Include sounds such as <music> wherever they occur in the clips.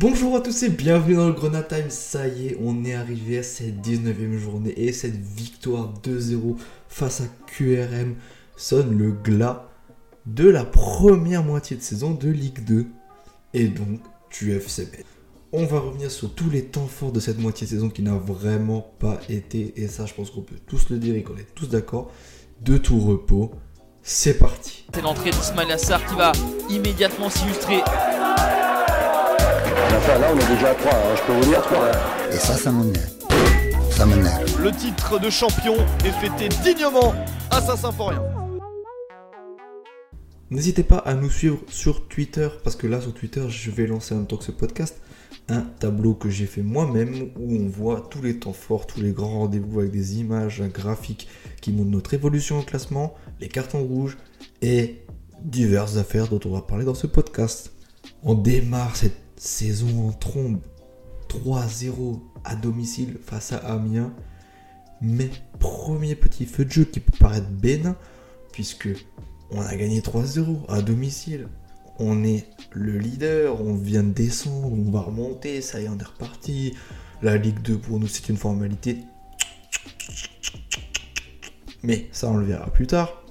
Bonjour à tous et bienvenue dans le Grenade Time. Ça y est, on est arrivé à cette 19e journée et cette victoire 2-0 face à QRM sonne le glas de la première moitié de saison de Ligue 2 et donc du FCB. On va revenir sur tous les temps forts de cette moitié de saison qui n'a vraiment pas été, et ça je pense qu'on peut tous le dire et qu'on est tous d'accord, de tout repos. C'est parti. C'est l'entrée d'Ismail Assar qui va immédiatement s'illustrer. Enfin, là, on est déjà à 3, hein, je peux vous dire 3. Et ça, ça m'énerve. Ça m'énerve. Le titre de champion est fêté dignement à Saint-Symphorien. N'hésitez pas à nous suivre sur Twitter, parce que là sur Twitter, je vais lancer en même temps que ce podcast un tableau que j'ai fait moi-même où on voit tous les temps forts, tous les grands rendez-vous avec des images, un graphique qui montre notre évolution au classement, les cartons rouges et diverses affaires dont on va parler dans ce podcast. On démarre cette saison en trombe 3-0 à domicile face à Amiens. Mais premier petit feu de jeu qui peut paraître bénin, puisque on a gagné 3-0 à domicile. On est le leader, on vient de descendre, on va remonter, ça y est, on est reparti. La Ligue 2 pour nous c'est une formalité. Mais ça on le verra plus tard.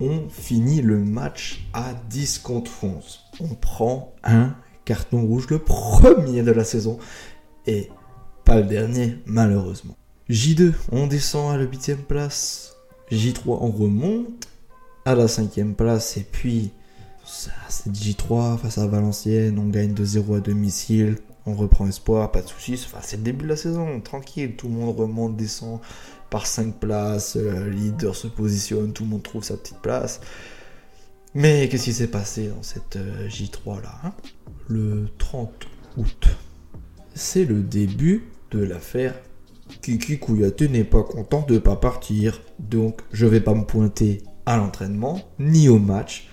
On finit le match à 10 contre 11. On prend un carton rouge, le premier de la saison. Et pas le dernier, malheureusement. J2, on descend à la 8 place. J3, on remonte à la 5 place. Et puis, c'est J3 face à Valenciennes. On gagne 2-0 à domicile. On reprend espoir, pas de soucis. Enfin, c'est le début de la saison, tranquille. Tout le monde remonte, descend par 5 places. Le leader se positionne, tout le monde trouve sa petite place. Mais qu'est-ce qui s'est passé dans cette euh, J3 là hein? Le 30 août. C'est le début de l'affaire Kiki Kouyaté n'est pas content de pas partir. Donc je vais pas me pointer à l'entraînement ni au match.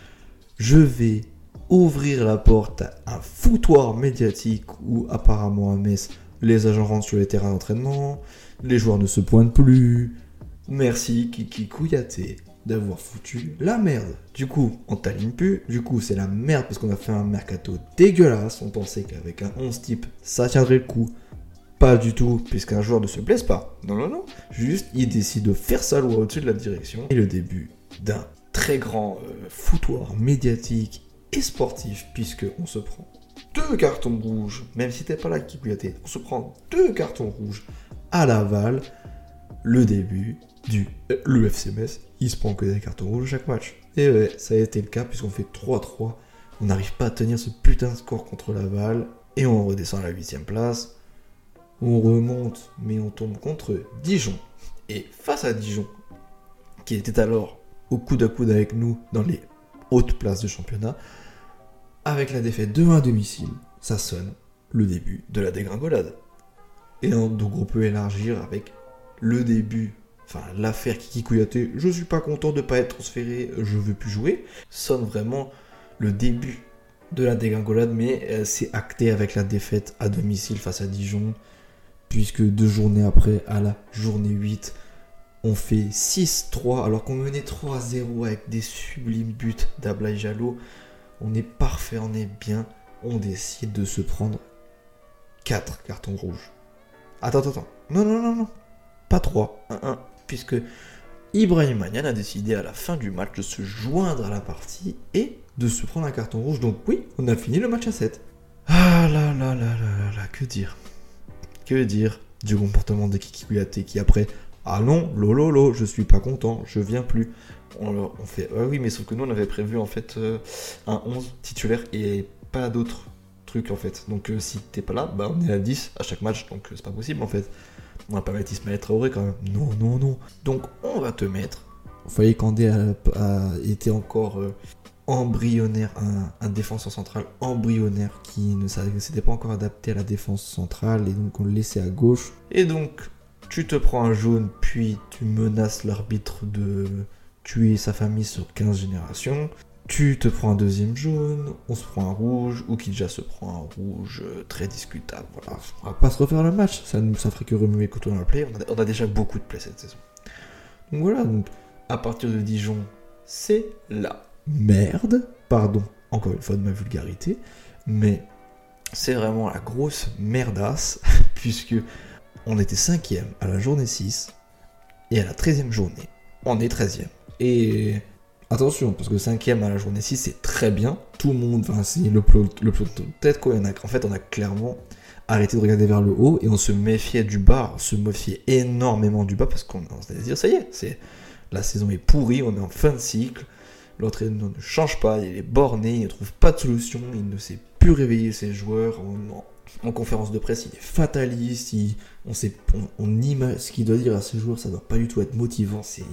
Je vais ouvrir la porte à un foutoir médiatique où apparemment à Metz les agents rentrent sur les terrains d'entraînement, les joueurs ne se pointent plus. Merci Kiki Kouyaté d'avoir foutu la merde. Du coup, on t'aligne plus. Du coup, c'est la merde parce qu'on a fait un mercato dégueulasse. On pensait qu'avec un 11 type, ça tiendrait le coup. Pas du tout, puisqu'un joueur ne se blesse pas. Non, non, non. Juste, il décide de faire sa loi au-dessus de la direction. Et le début d'un très grand euh, foutoir médiatique et sportif, puisque on se prend deux cartons rouges, même si t'es pas là qui on se prend deux cartons rouges à Laval. Le début du euh, le FCMS, il se prend que des cartons rouges chaque match. Et ouais, ça a été le cas puisqu'on fait 3-3. On n'arrive pas à tenir ce putain de score contre Laval et on redescend à la 8 place. On remonte, mais on tombe contre Dijon. Et face à Dijon, qui était alors au coude à coude avec nous dans les hautes places de championnat, avec la défaite de 1 à domicile, ça sonne le début de la dégringolade. Et donc on peut élargir avec le début enfin l'affaire Kiki Kouyaté, je suis pas content de pas être transféré, je veux plus jouer, sonne vraiment le début de la dégringolade, mais euh, c'est acté avec la défaite à domicile face à Dijon, puisque deux journées après, à la journée 8, on fait 6-3, alors qu'on menait 3-0 avec des sublimes buts d'Ablaï Jalo. On est parfait, on est bien, on décide de se prendre 4 cartons rouges. Attends, attends, attends. Non, non, non, non. Pas 3. 1-1 puisque Ibrahim Magnan a décidé à la fin du match de se joindre à la partie et de se prendre un carton rouge. Donc oui, on a fini le match à 7. Ah là là là là là que dire? Que dire du comportement de Kiki Kouyaté qui après ah non, lolo, je suis pas content, je viens plus. On, fait ah oui, mais sauf que nous on avait prévu en fait euh, un 11 titulaire et pas d'autres trucs en fait. Donc euh, si t'es pas là, bah on est à 10 à chaque match, donc euh, c'est pas possible en fait. On va pas mettre Ismaël Traoré quand même. Non, non, non. Donc on va te mettre. Foyer Candé a, été encore euh, embryonnaire, un, défenseur central embryonnaire qui ne s'était pas encore adapté à la défense centrale et donc on le laissait à gauche. Et donc tu te prends un jaune, puis tu menaces l'arbitre de tuer sa famille sur 15 générations. Tu te prends un deuxième jaune, on se prend un rouge, ou déjà se prend un rouge euh, très discutable. Voilà. On va pas se refaire le match, ça ne ça ferait que remuer couteau dans la plaie. On a, déjà beaucoup de play cette saison. Donc voilà, donc à partir de Dijon, c'est la merde. Pardon, encore une fois de ma vulgarité. Mais c'est vraiment la grosse merdasse, <laughs> puisque on était cinquième à la journée 6, et à la 13e journée, on est 13e. Et attention, parce que cinquième à la journée 6, c'est très bien. Tout le monde, enfin, c'est le peloton le peloton de tête, quoi. en fait, on a clairement arrêté de regarder vers le haut et on se méfiait du bas, on se méfiait énormément du bas parce qu'on se dire, ça y est, c'est, la saison est pourrie, on est en fin de cycle. L'entraîneur ne change pas, il est borné, il ne trouve pas de solution, il ne sait plus réveiller ses joueurs. En, conférence de presse, il est fataliste, on sait, on, ce qu'il doit dire à ses joueurs, ça ne doit pas du tout être motivant, c'est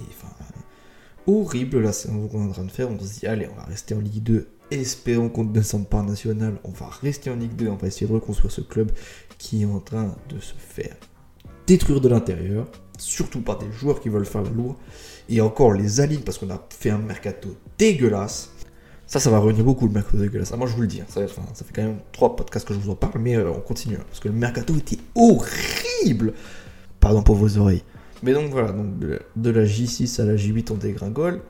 horrible la saison qu'on est en train de faire. On se dit, allez, on va rester en Ligue 2, espérons qu'on ne descende pas national, on va rester en Ligue 2, on va essayer de reconstruire ce club qui est en train de se faire détruire de l'intérieur, surtout par des joueurs qui veulent faire le lourd et encore les alignes parce qu'on a fait un mercato dégueulasse. Ça, ça va revenir beaucoup le mercato dégueulasse. Ah, moi, je vous le dis, hein. ça, fait quand même trois podcasts que je vous en parle, mais euh, on continue hein, parce que le mercato était horrible. Pardon pour vos oreilles. Mais donc voilà, donc de la J6 à la J8, on dégringole.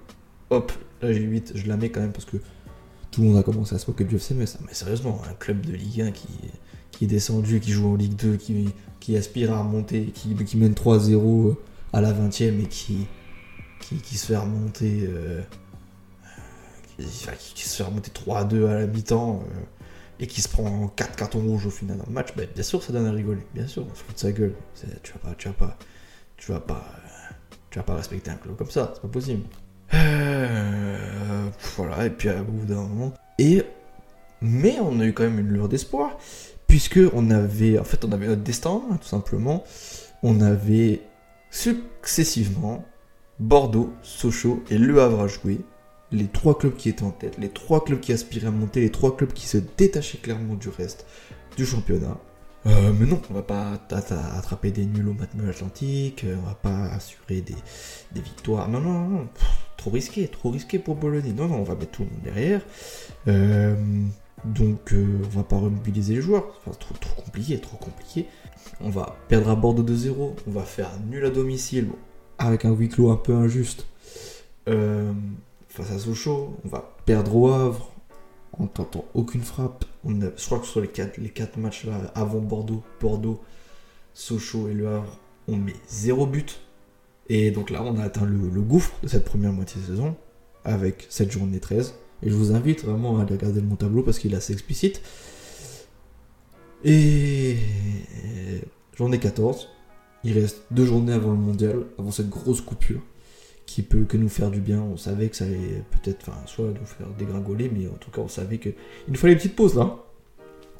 Hop, la J8, je la mets quand même parce que tout le monde a commencé à se moquer du FC, mais, sérieusement, un club de Ligue 1 qui, qui est descendu, qui joue en Ligue 2, qui, qui aspire à remonter, qui, qui mène 3-0 à la 20ème et qui, qui, se fait remonter. Euh, qui, se fait remonter 3 2 à la mi-temps euh, et qui se prend 4 cartons rouges au final le match, ben, bien sûr ça donne à rigoler, bien sûr, on se fout de sa gueule. Tu vas pas, tu vas pas, tu vas pas, tu vas pas respecter un club comme ça, c'est pas possible. Euh, voilà, et puis à bout d'un moment. Et mais on a eu quand même une lueur d'espoir, puisque on avait, en fait, on avait notre destin, tout simplement. On avait successivement Bordeaux, Sochaux et Le Havre à jouer. Les trois clubs qui étaient en tête, les trois clubs qui aspiraient à monter, les trois clubs qui se détachaient clairement du reste du championnat. Euh, mais non, on va pas attraper des nuls au match Atlantique, euh, on va pas assurer des, victoires. Non, non, non, trop risqué, trop risqué pour Bologna. Non, non, on va mettre tout le monde derrière. Euh, donc, on va pas remobiliser les joueurs. Enfin, trop, trop compliqué, trop compliqué. On va perdre à Bordeaux 2-0, on va faire nul à domicile avec un huis clos un peu injuste euh, face à Sochaux. On va perdre au Havre en tentant aucune frappe. On je crois que sur les 4 les quatre matchs là, avant Bordeaux, Bordeaux, Sochaux et Le Havre, on met 0 but. Et donc là, on a atteint le, gouffre de cette première moitié de saison avec cette journée 13. Et je vous invite vraiment à regarder mon tableau parce qu'il est assez explicite. Et journée 14, il reste deux journées avant le mondial, avant cette grosse coupure qui peut que nous faire du bien. On savait que ça allait peut-être, enfin, soit nous faire dégringoler, mais en tout cas, on savait qu'il nous fallait une petite pause là.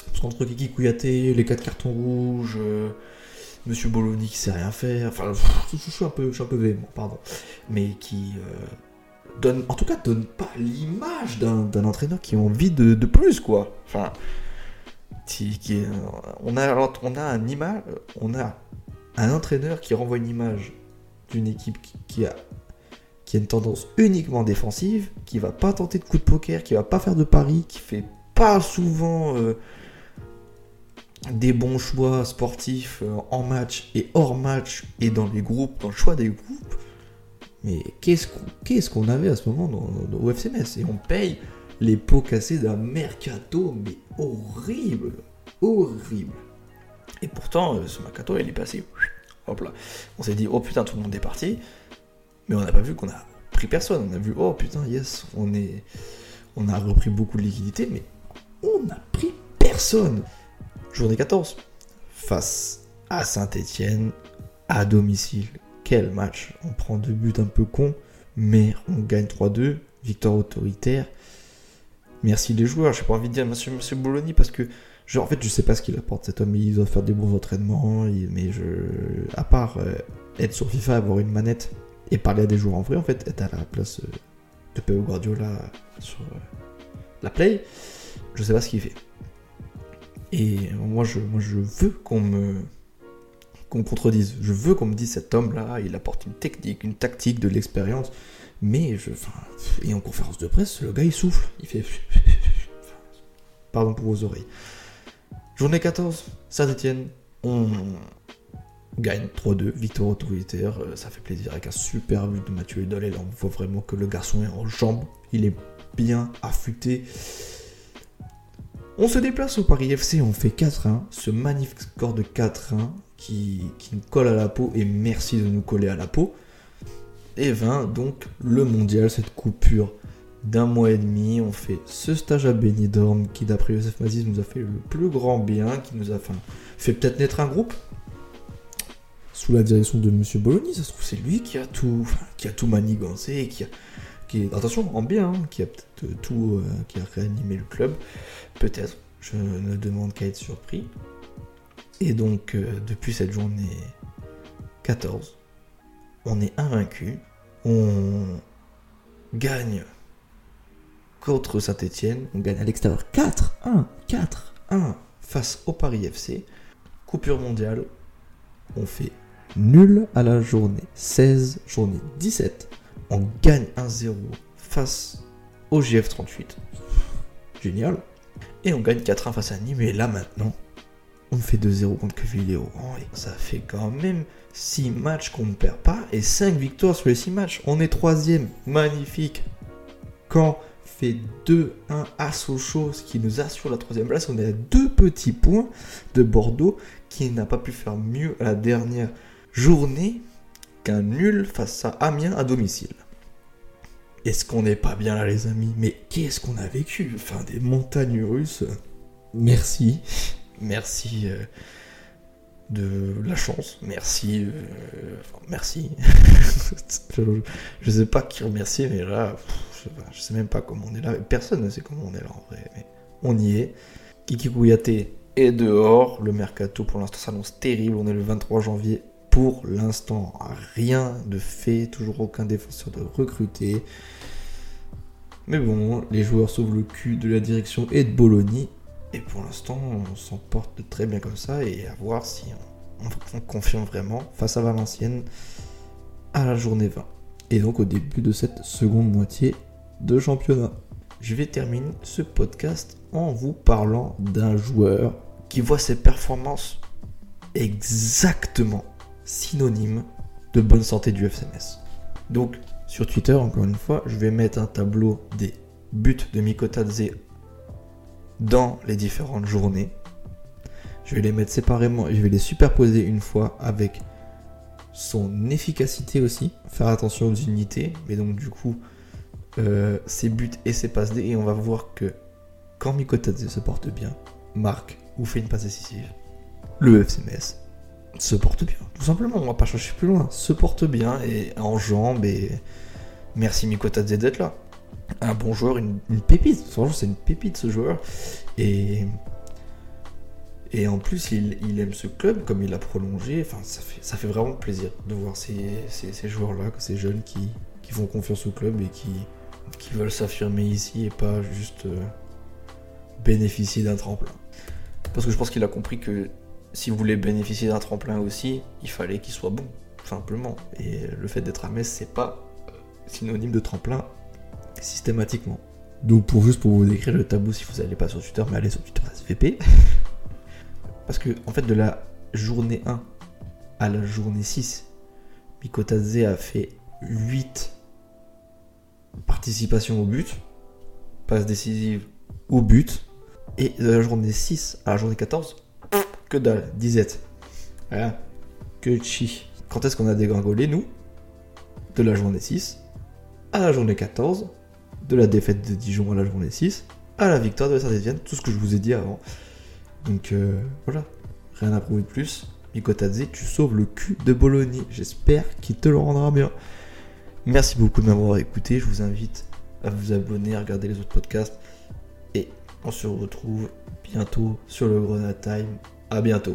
Parce qu'entre Kiki Kouyaté, les quatre cartons rouges, euh, Monsieur Bologna qui sait rien faire, enfin, je, suis un peu, je un peu véhément, pardon, mais qui euh, donne, en tout cas, donne pas l'image d'un entraîneur qui a envie de, plus, quoi. Enfin, qui, on a, on a un image, on a un entraîneur qui renvoie une image d'une équipe qui, a, une tendance uniquement défensive, qui va pas tenter de coup de poker, qui va pas faire de paris, qui fait pas souvent euh, des bons choix sportifs euh, en match et hors match et dans les groupes, dans le choix des groupes. Mais qu'est-ce qu'on avait à ce moment dans, dans, FCMS Et on paye les pots cassés d'un mercato, mais horrible, horrible. Et pourtant, euh, ce mercato, il est passé. Hop là. On s'est dit, oh putain, tout le monde est parti. Mais on n'a pas vu qu'on a pris personne. On a vu, oh putain, yes, on, est, on a repris beaucoup de liquidités, mais on n'a pris personne. Journée 14. Face à Saint-Etienne, à domicile. Quel match. On prend deux buts un peu cons, mais on gagne 3-2. Victoire autoritaire. Merci les joueurs. J'ai pas envie de dire monsieur, monsieur Bologna parce que en fait, je sais pas ce qu'il apporte cet homme. Il doit faire des bons entraînements, mais je, à part euh, être sur FIFA, avoir une manette et parler à des joueurs en vrai, en fait, être à la place euh, de Pep Guardiola sur euh, la play, je sais pas ce qu'il fait. Et moi, je, moi, je veux qu'on me qu'on contredise. Je veux qu'on me dise cet homme-là, il apporte une technique, une tactique, de l'expérience. Mais je, et en conférence de presse, le gars il souffle, il fait. <laughs> Pardon pour vos oreilles. Journée 14, Saint-Etienne, on gagne 3-2, victoire autoritaire, ça fait plaisir avec un super but de Mathieu Edol, et là on voit vraiment que le garçon est en jambes, il est bien affûté. On se déplace au Paris FC, on fait 4-1, ce magnifique score de 4-1 qui, qui nous colle à la peau et merci de nous coller à la peau. Et 20, donc le mondial, cette coupure d'un mois et demi, on fait ce stage à Benidorm qui d'après Youssef Maziz nous a fait le plus grand bien, qui nous a fait peut-être naître un groupe sous la direction de Monsieur Bologna, ça se trouve c'est lui qui a tout, qui a tout manigancé, qui a, qui attention en bien, hein, qui a peut-être tout, euh, qui a réanimé le club, peut-être. Je ne demande qu'à être surpris. Et donc euh, depuis cette journée 14, on est invaincu, on gagne contre Saint-Etienne, on gagne à l'extérieur 4-1, 4-1 face au Paris FC, coupure mondiale, on fait nul à la journée 16, journée 17, on gagne 1-0 face au GF38, génial, et on gagne 4-1 face à Nîmes, et là maintenant, on fait 2-0 contre Quevilléo. Ça fait quand même 6 matchs qu'on ne perd pas et 5 victoires sur les 6 matchs. On est troisième, magnifique. Quand fait 2-1 à Sochaux, ce qui nous assure la troisième place, on est à deux petits points de Bordeaux qui n'a pas pu faire mieux à la dernière journée qu'un nul face à Amiens à domicile. Est-ce qu'on n'est pas bien là les amis? Mais qu'est-ce qu'on a vécu? Enfin des montagnes russes. Merci. Merci euh, de la chance. Merci. Euh, merci. <laughs> je, sais pas qui remercier, mais là, je, sais même pas comment on est là. Personne ne sait comment on est là en vrai. Mais on y est. Kiki Kouyaté est dehors. Le mercato pour l'instant s'annonce terrible. On est le 23 janvier. Pour l'instant, rien de fait. Toujours aucun défenseur de recruter. Mais bon, les joueurs sauvent le cul de la direction et de Bologna. Et pour l'instant, on s'en porte très bien comme ça et à voir si on, confirme vraiment face à Valenciennes à la journée 20. Et donc au début de cette seconde moitié de championnat. Je vais terminer ce podcast en vous parlant d'un joueur qui voit ses performances exactement synonymes de bonne santé du FCMS. Donc sur Twitter, encore une fois, je vais mettre un tableau des buts de Mikotadze dans les différentes journées. Je vais les mettre séparément, je vais les superposer une fois avec son efficacité aussi. Faire attention aux unités, mais donc du coup, euh, ses buts et ses passes D. Et on va voir que quand Mikotadze se porte bien, marque ou fait une passe décisive, le FCMS se porte bien. Tout simplement, on va pas chercher plus loin. Se porte bien et en jambes et merci Mikotadze d'être là un bon joueur, une, pépite. c'est une pépite ce joueur. Et, en plus, il, aime ce club comme il l'a prolongé. Enfin, ça fait, vraiment plaisir de voir ces, joueurs-là, ces jeunes qui, font confiance au club et qui, qui veulent s'affirmer ici et pas juste euh, bénéficier d'un tremplin. Parce que je pense qu'il a compris que si vous voulez bénéficier d'un tremplin aussi, il fallait qu'il soit bon, simplement. Et le fait d'être à Metz, c'est pas euh, synonyme de tremplin systématiquement. Donc pour juste pour vous décrire le tableau, si vous n'allez pas sur Twitter, mais allez sur Twitter SVP. <laughs> Parce que en fait de la journée 1 à la journée 6, Mikotadze a fait 8 participations au but, passe décisive au but, et de la journée 6 à la journée 14, dalle, disette. Voilà. Que chi. Quand est-ce qu'on a dégringolé, nous? De la journée 6 à la journée 14, de la défaite de Dijon à la journée 6 à la victoire de Saint-Etienne, tout ce que je vous ai dit avant. Donc euh, voilà, rien à prouver de plus. Mikotadze, tu sauves le cul de Bologna. J'espère qu'il te le rendra bien. Merci beaucoup de m'avoir écouté. Je vous invite à vous abonner, à regarder les autres podcasts. Et on se retrouve bientôt sur le Grenade Time. À bientôt.